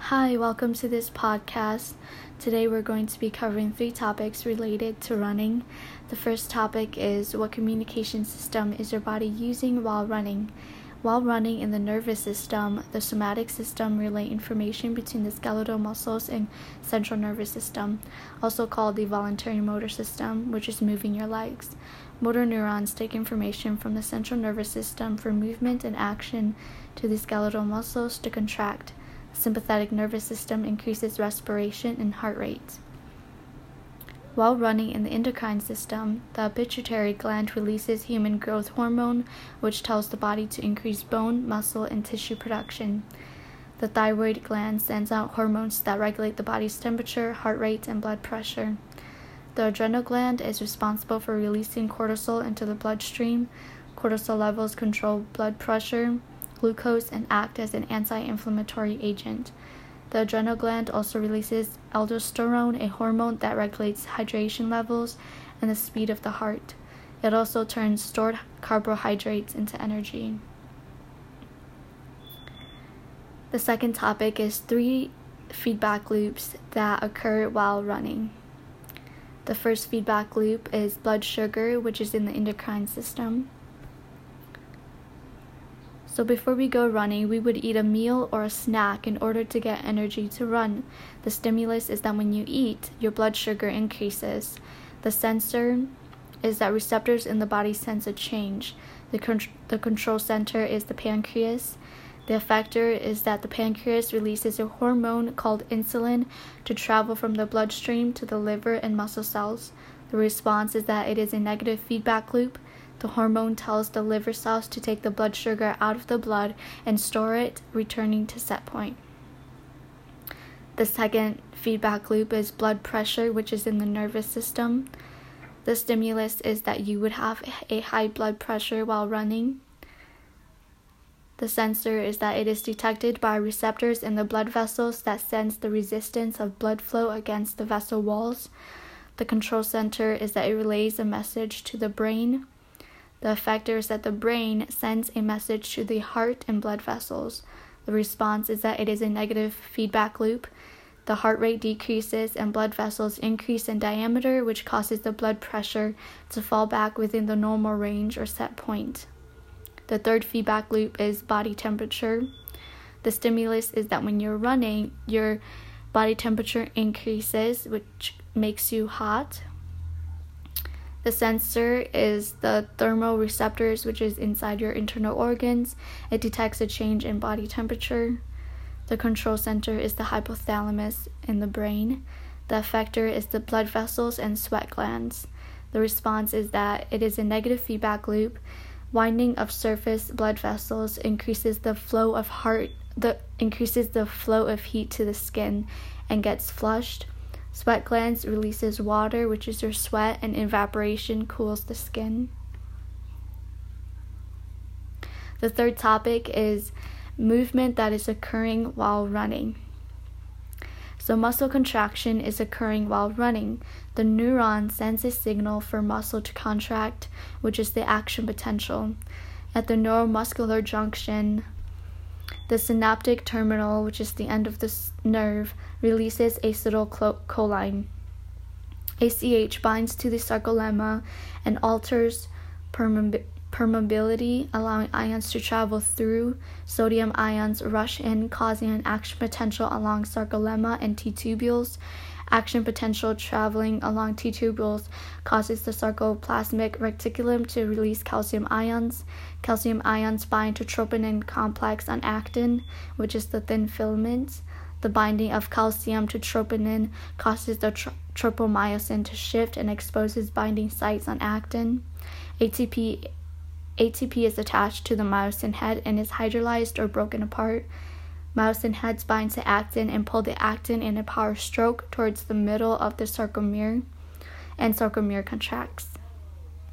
Hi, welcome to this podcast. Today we're going to be covering three topics related to running. The first topic is what communication system is your body using while running? While running in the nervous system, the somatic system relay information between the skeletal muscles and central nervous system, also called the voluntary motor system, which is moving your legs. Motor neurons take information from the central nervous system for movement and action to the skeletal muscles to contract. The sympathetic nervous system increases respiration and heart rate. While running in the endocrine system, the pituitary gland releases human growth hormone, which tells the body to increase bone, muscle, and tissue production. The thyroid gland sends out hormones that regulate the body's temperature, heart rate, and blood pressure. The adrenal gland is responsible for releasing cortisol into the bloodstream. Cortisol levels control blood pressure, glucose, and act as an anti inflammatory agent. The adrenal gland also releases aldosterone, a hormone that regulates hydration levels and the speed of the heart. It also turns stored carbohydrates into energy. The second topic is three feedback loops that occur while running. The first feedback loop is blood sugar, which is in the endocrine system. So before we go running, we would eat a meal or a snack in order to get energy to run. The stimulus is that when you eat, your blood sugar increases. The sensor is that receptors in the body sense a change. The, con- the control center is the pancreas. The effector is that the pancreas releases a hormone called insulin to travel from the bloodstream to the liver and muscle cells. The response is that it is a negative feedback loop. The hormone tells the liver cells to take the blood sugar out of the blood and store it, returning to set point. The second feedback loop is blood pressure, which is in the nervous system. The stimulus is that you would have a high blood pressure while running. The sensor is that it is detected by receptors in the blood vessels that sense the resistance of blood flow against the vessel walls. The control center is that it relays a message to the brain. The effector is that the brain sends a message to the heart and blood vessels. The response is that it is a negative feedback loop. The heart rate decreases and blood vessels increase in diameter, which causes the blood pressure to fall back within the normal range or set point. The third feedback loop is body temperature. The stimulus is that when you're running, your body temperature increases, which makes you hot. The sensor is the thermoreceptors, which is inside your internal organs. It detects a change in body temperature. The control center is the hypothalamus in the brain. The effector is the blood vessels and sweat glands. The response is that it is a negative feedback loop. Winding of surface blood vessels increases the flow of heart the increases the flow of heat to the skin and gets flushed. Sweat glands releases water, which is your sweat, and evaporation cools the skin. The third topic is movement that is occurring while running. So, muscle contraction is occurring while running. The neuron sends a signal for muscle to contract, which is the action potential. At the neuromuscular junction, the synaptic terminal, which is the end of the nerve, releases acetylcholine. ACH binds to the sarcolemma and alters permeability, allowing ions to travel through. Sodium ions rush in, causing an action potential along sarcolemma and T tubules action potential traveling along T tubules causes the sarcoplasmic reticulum to release calcium ions. Calcium ions bind to troponin complex on actin, which is the thin filament. The binding of calcium to troponin causes the tro- tropomyosin to shift and exposes binding sites on actin. ATP ATP is attached to the myosin head and is hydrolyzed or broken apart. Myosin heads bind to actin and pull the actin in a power stroke towards the middle of the sarcomere, and sarcomere contracts.